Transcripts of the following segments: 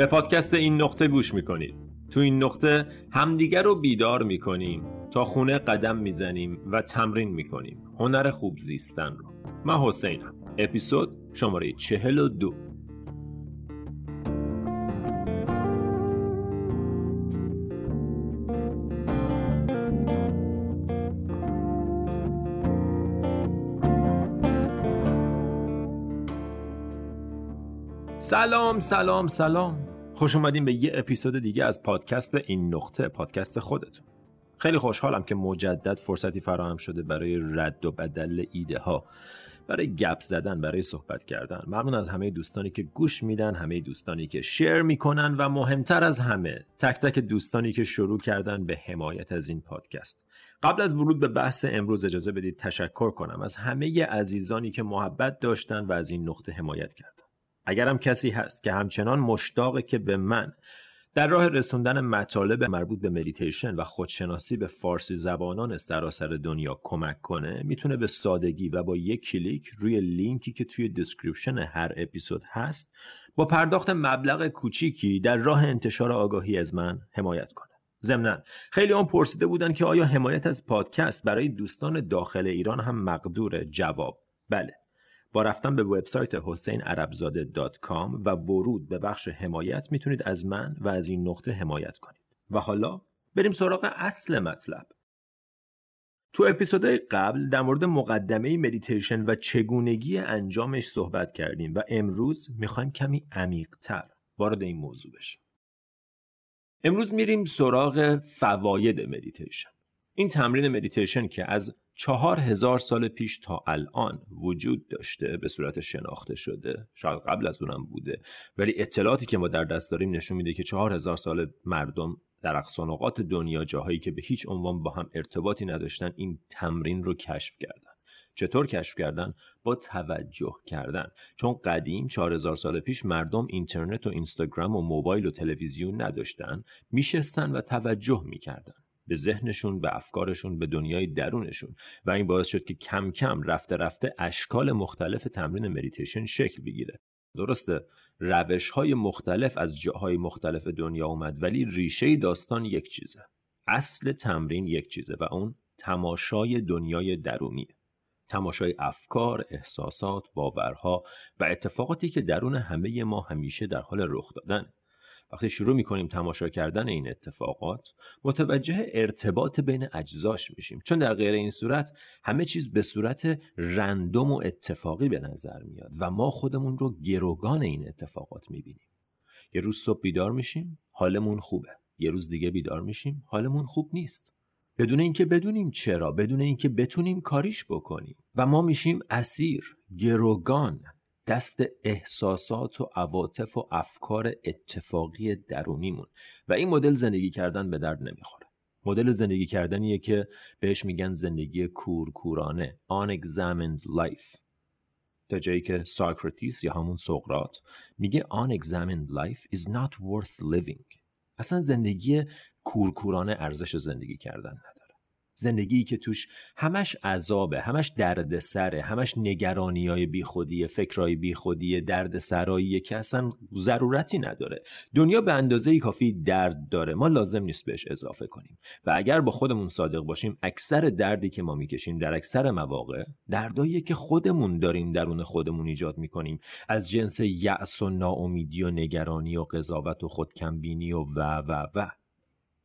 به پادکست این نقطه گوش می‌کنید. تو این نقطه همدیگر رو بیدار می‌کنیم تا خونه قدم می‌زنیم و تمرین می‌کنیم. هنر خوب زیستن رو. من حسینم. اپیزود شماره چهل و دو. سلام سلام سلام. خوش اومدین به یه اپیزود دیگه از پادکست این نقطه پادکست خودتون. خیلی خوشحالم که مجدد فرصتی فراهم شده برای رد و بدل ایده ها برای گپ زدن برای صحبت کردن. ممنون از همه دوستانی که گوش میدن همه دوستانی که شیر می‌کنن و مهمتر از همه تک تک دوستانی که شروع کردن به حمایت از این پادکست. قبل از ورود به بحث امروز اجازه بدید تشکر کنم از همه عزیزانی که محبت داشتن و از این نقطه حمایت کردن. اگرم کسی هست که همچنان مشتاقه که به من در راه رسوندن مطالب مربوط به مدیتیشن و خودشناسی به فارسی زبانان سراسر دنیا کمک کنه می‌تونه به سادگی و با یک کلیک روی لینکی که توی دسکریپشن هر اپیزود هست با پرداخت مبلغ کوچیکی در راه انتشار آگاهی از من حمایت کنه. ضمنا خیلی هم پرسیده بودن که آیا حمایت از پادکست برای دوستان داخل ایران هم مقدور؟ جواب بله. با رفتن به وبسایت حسین و ورود به بخش حمایت می‌تونید از من و از این نقطه حمایت کنید. و حالا بریم سراغ اصل مطلب. تو اپیزودهای قبل در مورد مقدمه مدیتیشن و چگونگی انجامش صحبت کردیم و امروز می‌خوایم کمی عمیقتر وارد این موضوع بشیم. امروز میریم سراغ فواید مدیتیشن. این تمرین مدیتیشن که از چهار هزار سال پیش تا الان وجود داشته به صورت شناخته شده. شاید قبل از اونم بوده. ولی اطلاعاتی که ما در دست داریم نشون میده که چهار هزار سال مردم در اقصانقات دنیا جاهایی که به هیچ عنوان با هم ارتباطی نداشتن این تمرین رو کشف کردن. چطور کشف کردن؟ با توجه کردن. چون قدیم 4000 سال پیش مردم اینترنت و اینستاگرام و موبایل و تلویزیون نداشتن میشستن و توجه می‌کردن. به ذهنشون به افکارشون به دنیای درونشون. و این باعث شد که کم کم رفته رفته اشکال مختلف تمرین مدیتیشن شکل بگیره. درسته روش های مختلف از جاهای مختلف دنیا اومد ولی ریشه داستان یک چیزه. اصل تمرین یک چیزه و اون تماشای دنیای درونیه. تماشای افکار، احساسات، باورها و اتفاقاتی که درون همه ما همیشه در حال رخ دادن وقتی شروع می‌کنیم تماشا کردن این اتفاقات متوجه ارتباط بین اجزاش میشیم. چون در غیر این صورت همه چیز به صورت رندوم و اتفاقی به نظر میاد و ما خودمون رو گروگان این اتفاقات می‌بینیم. یه روز صبح بیدار میشیم حالمون خوبه. یه روز دیگه بیدار میشیم حالمون خوب نیست. بدون اینکه بدونیم چرا بدون اینکه بتونیم کاریش بکنیم. و ما میشیم اسیر گروگان. دست احساسات و عواطف و افکار اتفاقی درونیمون. و این مدل زندگی کردن به درد نمی‌خوره. مدل زندگی کردنیه که بهش میگن زندگی کورکورانه unexamined life. تا جایی که ساکراتیس یا همون سقرات میگه unexamined life is not worth living. اصلا زندگی کورکورانه ارزش زندگی کردن نداره. زندگی که توش همش عذابه همش درد سره همش نگرانی های بی خودیه فکرهای درد سراییه که اصلا ضرورتی نداره. دنیا به اندازه کافی درد داره. ما لازم نیست بهش اضافه کنیم. و اگر با خودمون صادق باشیم اکثر دردی که ما می‌کشیم در اکثر مواقع دردایی که خودمون داریم درون خودمون ایجاد می‌کنیم. از جنس یأس و ناامیدی و نگرانی و قضاوت و خودکمبینی و و و و.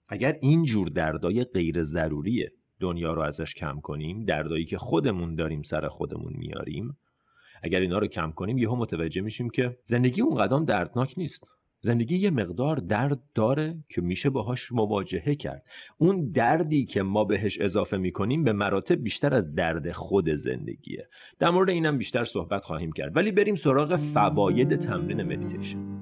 اگر این جور دردای غیر ضروریه دنیا رو ازش کم کنیم دردایی که خودمون داریم سر خودمون میاریم اگر اینا رو کم کنیم یهو متوجه میشیم که زندگی اون قدم دردناک نیست. زندگی یه مقدار درد داره که میشه باهاش مواجهه کرد. اون دردی که ما بهش اضافه می‌کنیم به مراتب بیشتر از درد خود زندگیه. در مورد اینم بیشتر صحبت خواهیم کرد. ولی بریم سراغ فواید تمرین مدیتیشن.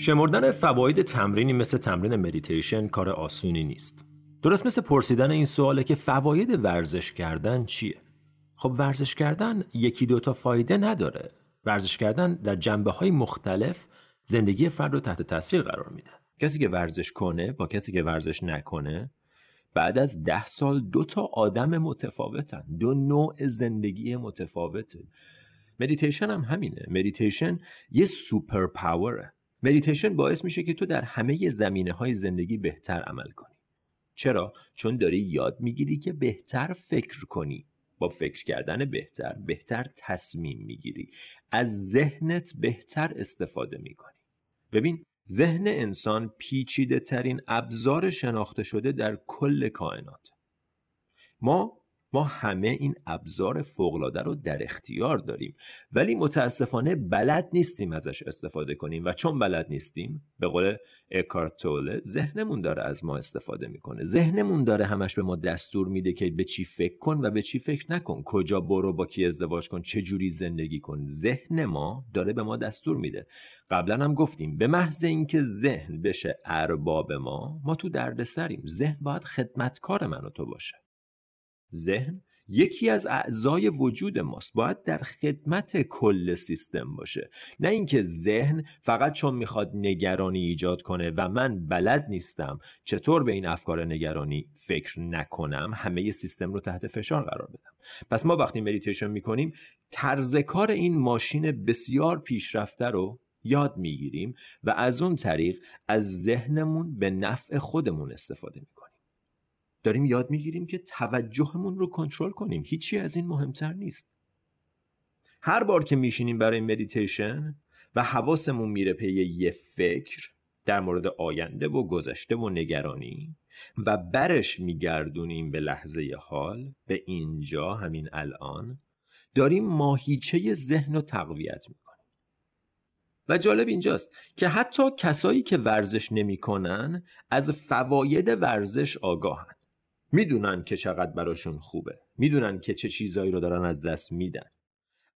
شمردن فواید تمرینی مثل تمرین مدیتیشن کار آسونی نیست. درست مثل پرسیدن این سواله که فواید ورزش کردن چیه؟ خب ورزش کردن یکی دوتا فایده نداره. ورزش کردن در جنبه های مختلف زندگی فرد رو تحت تاثیر قرار میده. کسی که ورزش کنه با کسی که ورزش نکنه بعد از ده سال دو تا آدم متفاوتن دو نوع زندگی متفاوته مدیتیشن هم همینه مدیتیشن یه superpower ه مدیتیشن باعث میشه که تو در همه زمینه های زندگی بهتر عمل کنی. چرا؟ چون داری یاد می‌گیری که بهتر فکر کنی. با فکر کردن بهتر بهتر تصمیم می‌گیری. از ذهنت بهتر استفاده می‌کنی. ببین ذهن انسان پیچیده ترین ابزار شناخته شده در کل کائنات. ما ما همه این ابزار فوقلاده رو در اختیار داریم. ولی متاسفانه بلد نیستیم ازش استفاده کنیم. و چون بلد نیستیم به قول اکارتوله ذهنمون داره از ما استفاده می‌کنه. ذهنمون داره همش به ما دستور میده که به چی فکر کن و به چی فکر نکن. کجا برو با کی ازدواج کن چه جوری زندگی کن. ذهن ما داره به ما دستور میده. قبلا هم گفتیم به محض اینکه ذهن بشه ارباب ما ما تو دردسریم. ذهن باید خدمتکار من و تو باشه. ذهن یکی از اعضای وجود ماست. باید در خدمت کل سیستم باشه. نه اینکه ذهن فقط چون می‌خواد نگرانی ایجاد کنه و من بلد نیستم چطور به این افکار نگرانی فکر نکنم همه سیستم رو تحت فشار قرار بدم. پس ما وقتی مدیتیشن می‌کنیم طرز کار این ماشین بسیار پیشرفته رو یاد می‌گیریم و از اون طریق از ذهنمون به نفع خودمون استفاده می‌کنیم. داریم یاد می‌گیریم که توجهمون رو کنترل کنیم. هیچی از این مهمتر نیست. هر بار که میشینیم برای مدیتیشن و حواسمون میره پی یه فکر در مورد آینده و گذشته و نگرانی و برش میگردونیم به لحظه حال به اینجا همین الان داریم ماهیچه ذهن رو تقویت می‌کنیم. و جالب اینجاست که حتی کسایی که ورزش نمی‌کنن از فواید ورزش آگاهن. می‌دونن که چقدر براشون خوبه. می‌دونن که چه چیزایی رو دارن از دست میدن.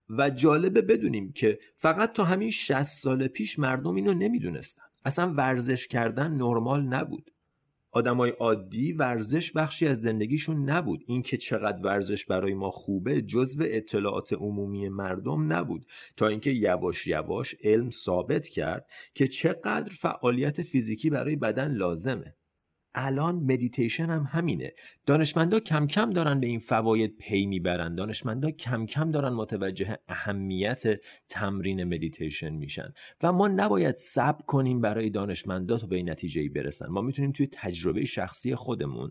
و جالبه بدونیم که فقط تا همین 60 سال پیش مردم اینو نمی‌دونستن. اصلا ورزش کردن نرمال نبود. آدمای عادی ورزش بخشی از زندگیشون نبود. اینکه چقدر ورزش برای ما خوبه جزو اطلاعات عمومی مردم نبود. تا اینکه یواش یواش علم ثابت کرد که چقدر فعالیت فیزیکی برای بدن لازمه. الان مدیتیشن هم همینه. دانشمندا کم کم دارن به این فواید پی می‌برن. دانشمندا کم کم دارن متوجه اهمیت تمرین مدیتیشن میشن. و ما نباید صبر کنیم برای دانشمندا تا به این نتیجه برسن. ما می‌تونیم توی تجربه شخصی خودمون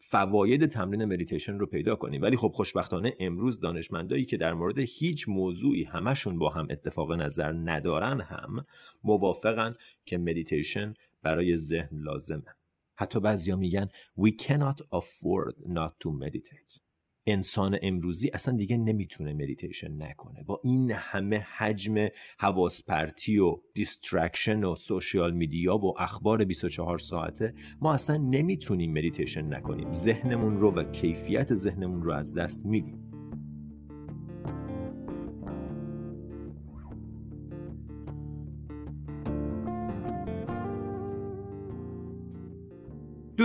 فواید تمرین مدیتیشن رو پیدا کنیم. ولی خب خوشبختانه امروز دانشمندایی که در مورد هیچ موضوعی همشون با هم اتفاق نظر ندارن هم موافقن که مدیتیشن برای ذهن لازمه. حتی بعضیا میگن we cannot afford not to meditate. انسان امروزی اصلا دیگه نمی‌تونه مدیتیشن نکنه. با این همه حجم حواس پرتی و distraction و social media و اخبار 24 ساعته ما اصلا نمی‌تونیم مدیتیشن نکنیم. ذهنمون رو و کیفیت ذهنمون رو از دست میدیم.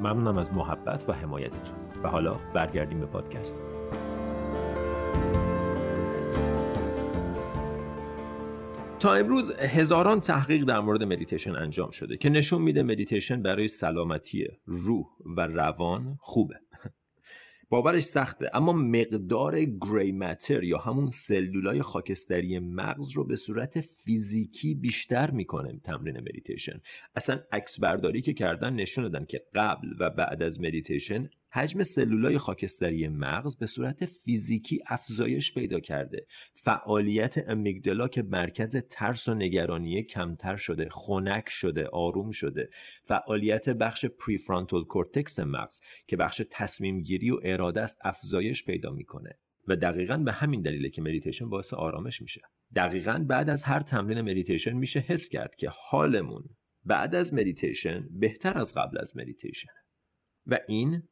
ممنونم از محبت و حمایتتون. و حالا برگردیم به پادکست. تا امروز هزاران تحقیق در مورد مدیتیشن انجام شده که نشون میده مدیتیشن برای سلامتی روح و روان خوبه. باورش سخته. اما مقدار gray matter یا همون سلولای خاکستری مغز رو به صورت فیزیکی بیشتر می‌کنه تمرین مدیتیشن اصلا عکس برداری که کردن نشون دادن که قبل و بعد از مدیتیشن حجم سلولای خاکستری مغز به صورت فیزیکی افزایش پیدا کرده. فعالیت amygdala که مرکز ترس و نگرانی کمتر شده خنک شده آروم شده. فعالیت بخش prefrontal cortex مغز که بخش تصمیم گیری و اراده است افزایش پیدا می‌کنه. و دقیقا به همین دلیله که مدیتیشن باعث آرامش میشه. دقیقا بعد از هر تمرین مدیتیشن میشه حس کرد که حالمون بعد از مدیتیشن بهتر از قبل از مدیتیشن و این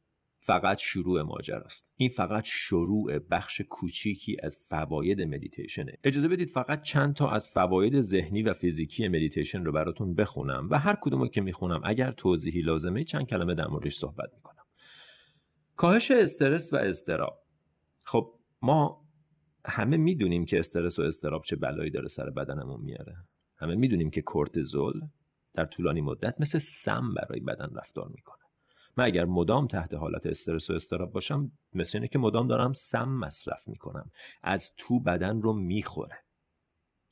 فقط شروع ماجراست. این فقط شروع بخش کوچیکی از فواید مدیتیشنه. اجازه بدید فقط چند تا از فواید ذهنی و فیزیکی مدیتیشن رو براتون بخونم و هر کدوم که می‌خونم اگر توضیحی لازمه چند کلمه در موردش صحبت می‌کنم. کاهش استرس و اضطراب خب ما همه می‌دونیم که استرس و استراب چه بلایی داره سر بدنمون میاره. همه می‌دونیم که کورتزول در طولانی مدت مثل سم برای بدن رفتار می‌کنه. من اگر مدام تحت حالت استرس و استراب باشم مثل اینه که مدام دارم سم مصرف می‌کنم. از تو بدن رو می‌خوره.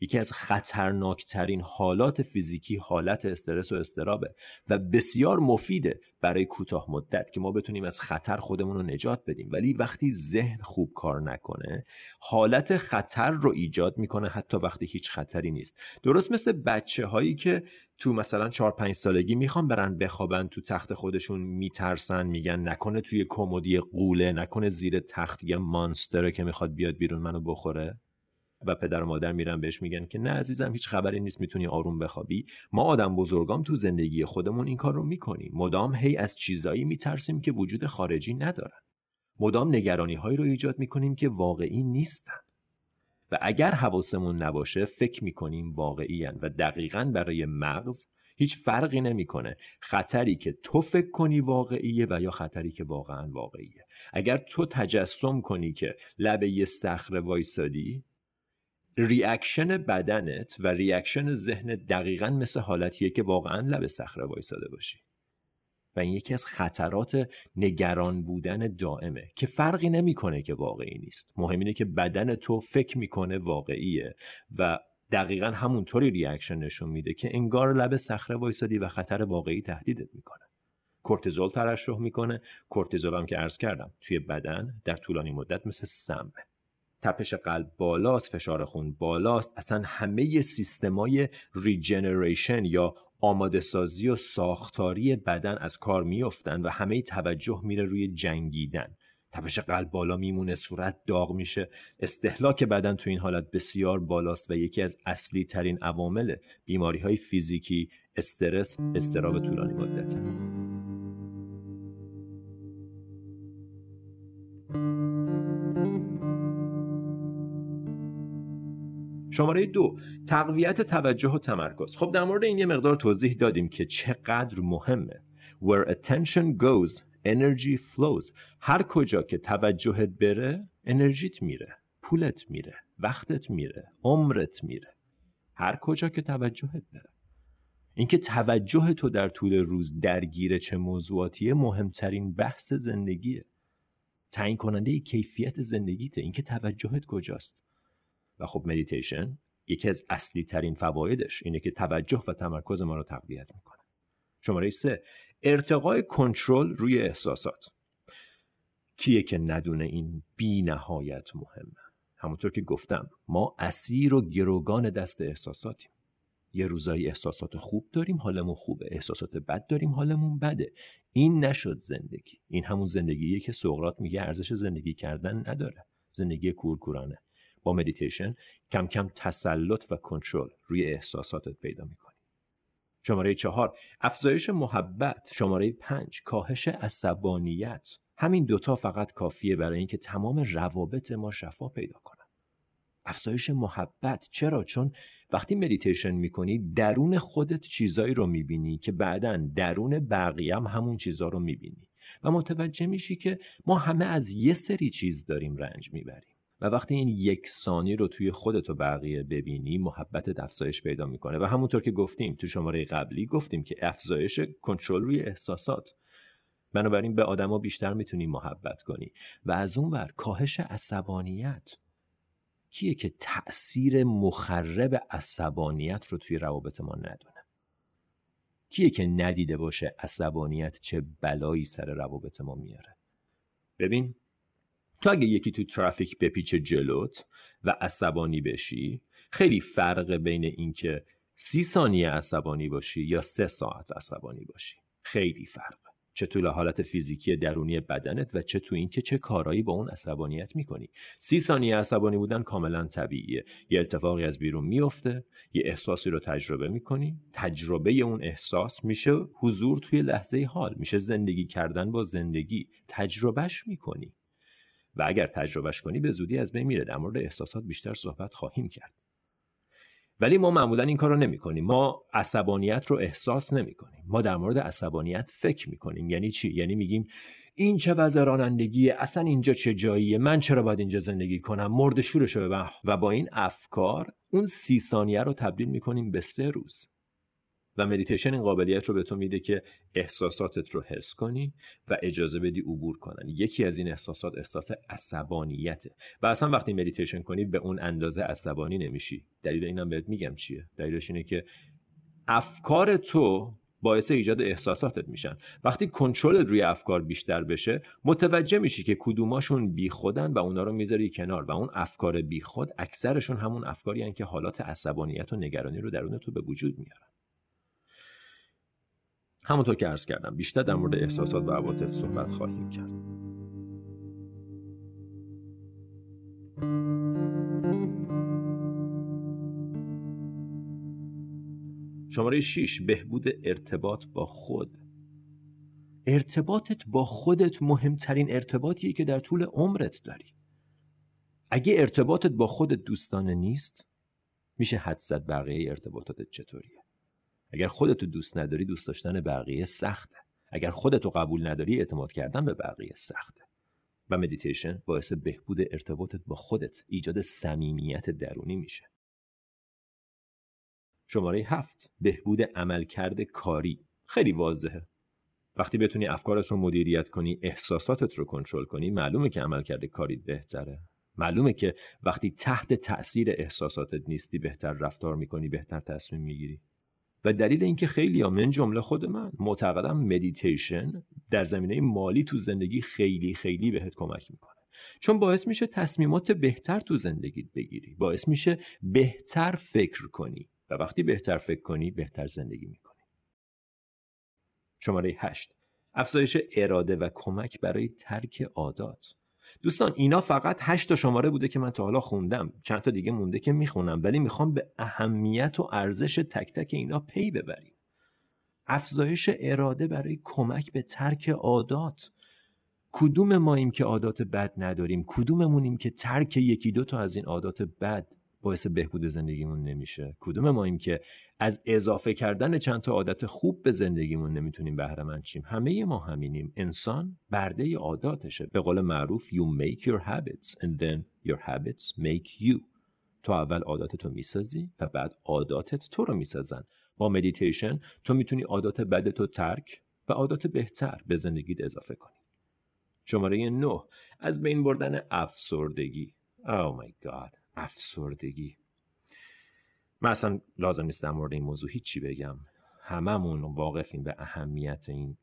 یکی از خطرناکترین حالات فیزیکی حالت استرس و استرابه و بسیار مفیده برای کوتاه مدت که ما بتونیم از خطر خودمون رو نجات بدیم. ولی وقتی ذهن خوب کار نکنه حالت خطر رو ایجاد می‌کنه حتی وقتی هیچ خطری نیست. درست مثل بچه هایی که تو مثلا 4 5 سالگی می‌خوان برن بخوابن تو تخت خودشون میترسن میگن نکنه توی کمدی قوله نکنه زیر تخت یه مانستره که می‌خواد بیاد بیرون منو بخوره. و پدر و مادر میرن بهش میگن که نه عزیزم هیچ خبری نیست می‌تونی آروم بخوابی. ما آدم بزرگام تو زندگی خودمون این کار رو می‌کنیم. مدام هی از چیزایی میترسیم که وجود خارجی ندارن. مدام نگرانی هایی رو ایجاد می‌کنیم که واقعی نیستن. و اگر حواسمون نباشه فکر می‌کنیم واقعی و دقیقا برای مغز هیچ فرقی نمی‌کنه. خطری که تو فکر کنی واقعیه و یا خطری که واقعا واقعیه. اگر تو تجسم کنی که لبه یه صخره وایسادی reaction بدنت و reaction ذهن دقیقا مثل حالتیه که واقعا لب صخره وایساده باشی. و این یکی از خطرات نگران بودن دائمه که فرقی نمی‌کنه که واقعی نیست. مهم اینه که بدن تو فکر می‌کنه واقعیه و دقیقا همونطوری reaction نشون میده که انگار لب صخره وایسادی و خطر واقعی تهدیدت می‌کنه. کورتیزول ترشح می‌کنه. کورتیزول هم که عرض کردم توی بدن در طولانی مدت مثل سمه. تپش قلب بالاست فشار خون بالاست. اصلا همه سیستمای ریجنریشن یا آماده سازی و ساختاری بدن از کار میافتن و همه توجه میره روی جنگیدن. تپش قلب بالا میمونه صورت داغ میشه. استهلاک بدن تو این حالت بسیار بالاست و یکی از اصلی ترین عوامل بیماری های فیزیکی استرس استراب طولانی مدته شماره دو تقویت توجه و تمرکز. خب در مورد این یه مقدار توضیح دادیم که چقدر مهمه. Where attention goes energy flows. هر کجا که توجهت بره انرژیت میره پولت میره وقتت میره عمرت میره. هر کجا که توجهت بره. اینکه توجه تو در طول روز درگیر چه موضوعاتیه مهمترین بحث زندگیه. تعیین کننده کیفیت زندگیته. اینکه توجهت کجاست. و خب مدیتیشن یکی از اصلی ترین فوایدش اینه که توجه و تمرکز ما رو تقویت می‌کنه. شماره سه ارتقای کنترل روی احساسات. کیه که ندونه این بی نهایت مهمه؟ همونطور که گفتم ما اسیر و گروگان دست احساساتیم. یه روزایی احساسات خوب داریم حالمون خوبه. احساسات بد داریم حالمون بده. این نشد زندگی. این همون زندگیه که سقراط میگه ارزش زندگی کردن نداره. زندگی کورکورانه. با مدیتیشن کم کم تسلط و کنترل روی احساساتت پیدا می‌کنی. شماره چهار افزایش محبت. شماره پنج کاهش عصبانیت. همین دوتا فقط کافیه برای اینکه تمام روابط ما شفا پیدا کنن. افزایش محبت. چرا؟ چون وقتی مدیتیشن می‌کنی درون خودت چیزایی رو می‌بینی که بعدا درون بقیه هم همون چیزا رو می‌بینی. و متوجه میشی که ما همه از یه سری چیز داریم رنج می‌بریم. و وقتی این یک ثانی رو توی خودت و بقیه ببینی محبت افزایش پیدا می‌کنه. و همونطور که گفتیم تو شماره قبلی گفتیم که افزایش کنترل روی احساسات. بنابراین به آدما بیشتر می‌تونی محبت کنی. و از اون ور کاهش عصبانیت. کیه که تأثیر مخرب عصبانیت رو توی روابط ما ندونه؟ کیه که ندیده باشه عصبانیت چه بلایی سر روابط ما میاره؟ ببین تو اگه یکی تو ترافیک بپیچه جلوت و عصبانی بشی خیلی فرق بین اینکه سی ثانیه عصبانی باشی یا سه ساعت عصبانی باشی. خیلی فرق. چه تو حالت فیزیکی درونی بدنت و چه تو اینکه چه کارایی با اون عصبانیت می‌کنی. سی ثانیه عصبانی بودن کاملا طبیعیه. یه اتفاقی از بیرون میفته یه احساسی رو تجربه می‌کنی. تجربه اون احساس میشه حضور توی لحظه حال میشه زندگی کردن با زندگی. تجربهش می‌کنی. و اگر تجربهش کنی به زودی از بین میره. در مورد احساسات بیشتر صحبت خواهیم کرد. ولی ما معمولا این کار نمی کنیم ما عصبانیت رو احساس نمی کنیم ما در مورد عصبانیت فکر می کنیم یعنی چی؟ یعنی میگیم این چه وضع رانندگیه اصلا اینجا چه جاییه؟ من چرا باید اینجا زندگی کنم؟ مرد شورش و با این افکار اون سی ثانیه رو تبدیل می کنیم به سه روز. و مدیتیشن این قابلیت رو به تو میده که احساساتت رو حس کنی و اجازه بدی عبور کنن. یکی از این احساسات احساس عصبانیته. و اصلا وقتی مدیتیشن کنی به اون اندازه عصبانی نمیشی. دلیل اینم بهت میگم چیه. دلیلش اینه که افکار تو باعث ایجاد احساساتت میشن. وقتی کنترل روی افکار بیشتر بشه متوجه میشی که کدوماشون بیخودن و اونا رو می‌ذاری کنار و اون افکار بیخود اکثرشون همون افکاری که حالات عصبانیت و نگرانی رو درون تو به وجود میارن. همونطور که عرض کردم بیشتر در مورد احساسات و عواطف صحبت خواهیم کرد. شماره 6 بهبود ارتباط با خود. ارتباطت با خودت مهمترین ارتباطیه که در طول عمرت داری. اگه ارتباطت با خودت دوستانه نیست میشه حد زد بقیه ارتباطاتت چطوریه؟ اگر خودتو دوست نداری دوست داشتن بقیه سخته. اگر خودتو قبول نداری اعتماد کردن به بقیه سخته. و مدیتیشن باعث بهبود ارتباطت با خودت ایجاد صمیمیت درونی میشه. شماره هفت بهبود عملکرد کاری. خیلی واضحه. وقتی بتونی افکارت رو مدیریت کنی احساساتت رو کنترل کنی معلومه که عملکرد کاری بهتره. معلومه که وقتی تحت تاثیر احساساتت نیستی بهتر رفتار می‌کنی بهتر تصمیم می‌گیری. و دلیل اینکه خیلیا من جمله خود من معتقدم مدیتیشن در زمینه مالی تو زندگی خیلی خیلی بهت کمک می‌کنه. چون باعث میشه تصمیمات بهتر تو زندگیت بگیری باعث میشه بهتر فکر کنی و وقتی بهتر فکر کنی بهتر زندگی می‌کنی. شماره هشت. افزایش اراده و کمک برای ترک عادات. دوستان اینا فقط هشت تا شماره بوده که من تا حالا خوندم. چند تا دیگه مونده که می‌خونم ولی می‌خوام به اهمیت و ارزش تک تک اینا پی ببریم. افزایش اراده برای کمک به ترک عادات. کدوم ماییم که عادات بد نداریم؟ کدوممونیم که ترک یکی دو تا از این عادات بد باعث بهبود زندگیمون نمیشه. کدوم ما این که از اضافه کردن چند تا عادت خوب به زندگیمون نمی‌تونیم بهره مند شیم؟ همه ما همینیم. انسان برده عاداتشه. به قول معروف you make your habits and then your habits make you. تو اول عاداتتو می‌سازی و بعد عاداتت تو رو می‌سازن. با مدیتیشن تو می‌تونی عادات بدتو ترک و عادات بهتر به زندگیت اضافه کنی. شماره 9 از بین بردن افسردگی. Oh my god. افسردگی. من اصلا لازم نیست در مورد این موضوع هیچی بگم. هممون واقفیم به اهمیت این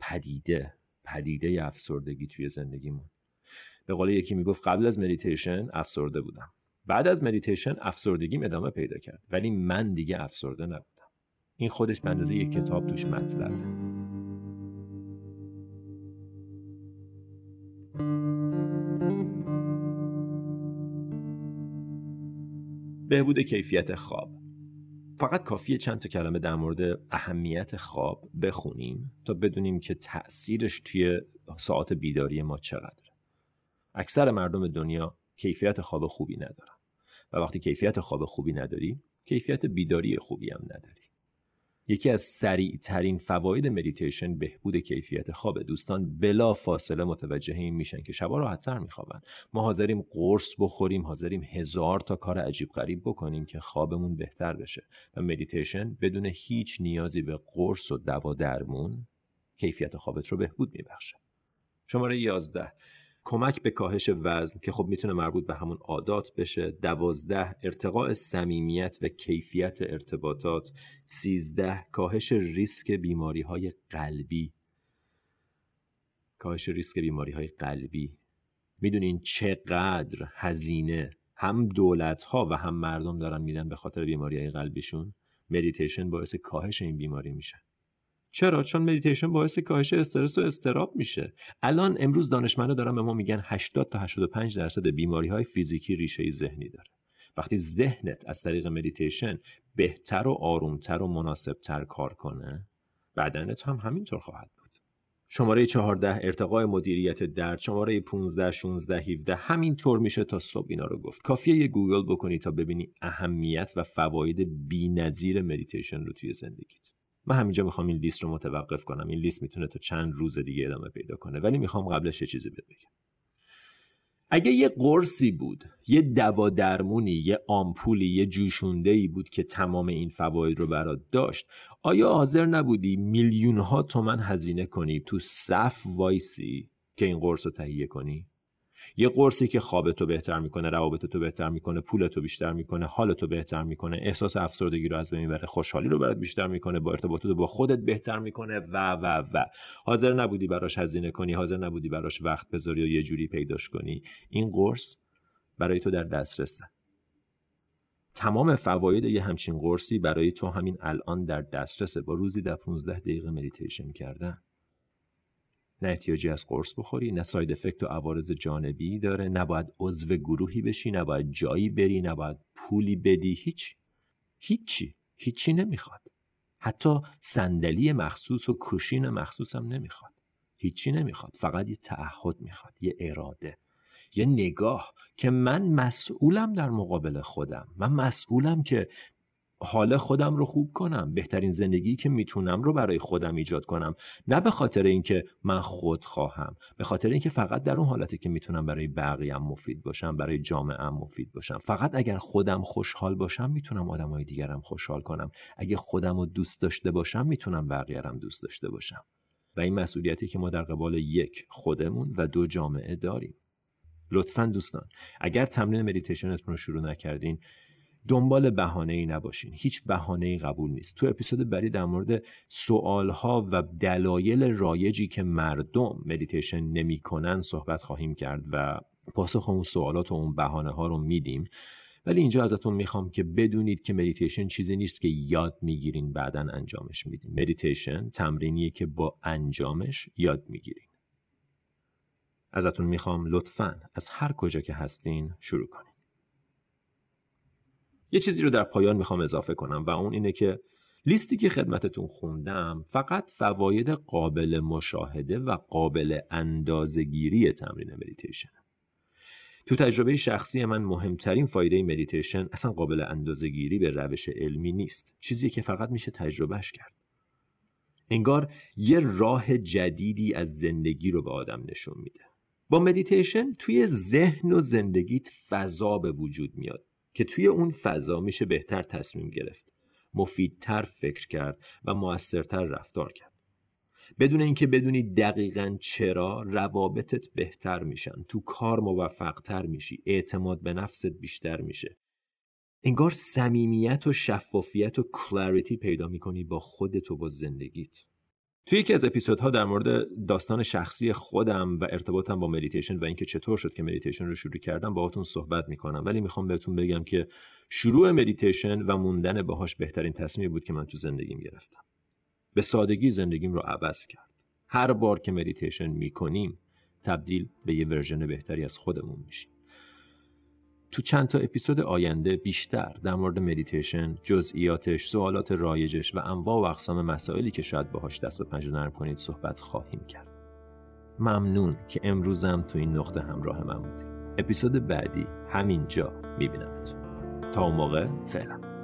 پدیده پدیده افسردگی توی زندگیمون. به قول یکی می‌گفت قبل از مدیتیشن افسرده بودم. بعد از مدیتیشن افسردگیم ادامه پیدا کرد. ولی من دیگه افسرده نبودم. این خودش به اندازه یک کتاب توش مطلبه. بهبود کیفیت خواب. فقط کافیه چند تا کلمه در مورد اهمیت خواب بخونیم تا بدونیم که تأثیرش توی ساعت بیداری ما چقدر اکثر مردم دنیا کیفیت خواب خوبی ندارن. و وقتی کیفیت خواب خوبی نداری کیفیت بیداری خوبی هم نداری. یکی از سریع ترین فواید مدیتیشن بهبود کیفیت خواب دوستان بلا فاصله متوجه این میشن که شبا راحت تر میخوابن. ما حاضریم قرص بخوریم حاضریم هزار تا کار عجیب غریب بکنیم که خوابمون بهتر بشه. و مدیتیشن بدون هیچ نیازی به قرص و دوا درمون کیفیت خوابت رو بهبود میبخشه. شماره 11 کمک به کاهش وزن که خب می‌تونه مربوط به همون عادات بشه. دوازده ارتقاء صمیمیت و کیفیت ارتباطات. سیزده کاهش ریسک بیماری های قلبی. کاهش ریسک بیماری های قلبی. می‌دونین چقدر هزینه. هم دولت ها و هم مردم دارن میدن به خاطر بیماری های قلبیشون. مدیتیشن باعث کاهش این بیماری میشه. چرا؟ چون مدیتیشن باعث کاهش استرس و اضطراب میشه. الان امروز دانشمندا دارن به ما میگن 80 تا 85 درصد بیماری های فیزیکی ریشه ذهنی داره. وقتی ذهنت از طریق مدیتیشن بهتر و آرومتر و مناسبتر کار کنه بدنت هم همینطور خواهد بود. شماره 14 ارتقای مدیریت درد. شماره 15 16 17 همین طور میشه تا صبح اینا رو گفت. کافیه یه گوگل بکنی تا ببینی اهمیت و فواید بی‌نظیر مدیتیشن رو توی زندگیت. من همینجا می‌خوام این لیست رو متوقف کنم. این لیست می‌تونه تا چند روز دیگه ادامه پیدا کنه. ولی می‌خوام قبلش یه چیزی بگم. اگه یه قرصی بود یه دوا درمونی یه آمپولی یه جوشونده ای بود که تمام این فواید رو برات داشت آیا حاضر نبودی میلیون ها تومن هزینه کنی تو صف وایسی که این قرص رو تهیه کنی؟ یه قرصی که خوابتو بهتر می‌کنه روابطتو بهتر می‌کنه پولتو بیشتر می‌کنه حالتو بهتر می‌کنه احساس افسردگی رو از بین می‌بره خوشحالی رو برات بیشتر می‌کنه با ارتباطت با خودت بهتر می‌کنه و و و. حاضر نبودی براش هزینه کنی حاضر نبودی براش وقت بذاری و یه جوری پیداش کنی. این قرص برای تو در دسترسه. تمام فواید یه همچین قرصی برای تو همین الان در دسترسه. با روزی در 15 دقیقه مدیتیشن کردن. نه احتیاجی از قرص بخوری نه side effect و عوارض جانبی داره نباید عضو گروهی بشی نباید جایی بری نباید پولی بدی هیچ هیچی هیچی نمی‌خواد. حتی صندلی مخصوص و کشین مخصوص هم نمی‌خواد. هیچی نمی‌خواد فقط یه تعهد می‌خواد یه اراده یه نگاه که من مسئولم در مقابل خودم. من مسئولم که حال خودم رو خوب کنم. بهترین زندگی که می‌تونم رو برای خودم ایجاد کنم. نه به خاطر اینکه من خود خواهم. به خاطر اینکه فقط در اون حالتی که می‌تونم برای بقیه مفید باشم برای جامعه مفید باشم. فقط اگر خودم خوشحال باشم می‌تونم آدمای دیگرم خوشحال کنم. اگه خودم رو دوست داشته باشم می‌تونم بقیه‌رم دوست داشته باشم. و این مسئولیتی که ما در قبال یک خودمون و دو جامعه داریم. لطفا دوستان اگر تمرین مدیتیشنتون رو شروع نکردین دنبال بهانه ای نباشین. هیچ بهانه ای قبول نیست. تو اپیزود بعدی در مورد سوال ها و دلایل رایجی که مردم مدیتیشن نمی‌کنن صحبت خواهیم کرد و پاسخ اون سوالات و اون بهانه ها رو میدیم. ولی اینجا ازتون می‌خوام که بدونید که مدیتیشن چیزی نیست که یاد می‌گیرین بعدا انجامش میدین. مدیتیشن تمرینیه که با انجامش یاد می‌گیرین. ازتون می‌خوام لطفا از هر کجا که هستین شروع کنید یه چیزی رو در پایان می‌خوام اضافه کنم و اون اینه که لیستی که خدمتتون خوندم فقط فواید قابل مشاهده و قابل اندازگیری تمرین مدیتیشن. تو تجربه شخصی من مهمترین فایده مدیتیشن اصلا قابل اندازگیری به روش علمی نیست. چیزی که فقط میشه تجربهش کرد. انگار یه راه جدیدی از زندگی رو به آدم نشون میده. با مدیتیشن توی ذهن و زندگیت فضا به وجود میاد. که توی اون فضا میشه بهتر تصمیم گرفت. مفیدتر فکر کرد و موثرتر رفتار کرد. بدون اینکه بدونی دقیقا چرا روابطت بهتر میشن تو کار موفقتر میشی اعتماد به نفست بیشتر میشه. انگار صمیمیت و شفافیت و clarity پیدا می‌کنی با خودت و با زندگیت. توی یکی از اپیزودها در مورد داستان شخصی خودم و ارتباطم با مدیتیشن و اینکه چطور شد که مدیتیشن رو شروع کردم باهاتون صحبت می‌کنم. ولی می‌خوام بهتون بگم که شروع مدیتیشن و موندن باهاش بهترین تصمیمی بود که من تو زندگیم گرفتم. به سادگی زندگیم رو عوض کرد. هر بار که مدیتیشن می‌کنیم تبدیل به یه ورژن بهتری از خودمون میشیم. تو چند تا اپیزود آینده بیشتر در مورد مدیتیشن، جزئیاتش، سوالات رایجش و انواع و اقسام مسائلی که شاید باهاش دست و پنجه نرم کنید صحبت خواهیم کرد. ممنون که امروزم تو این نقطه همراه من بودید. اپیزود بعدی همینجا میبینمتون. تا اون موقع فعلا.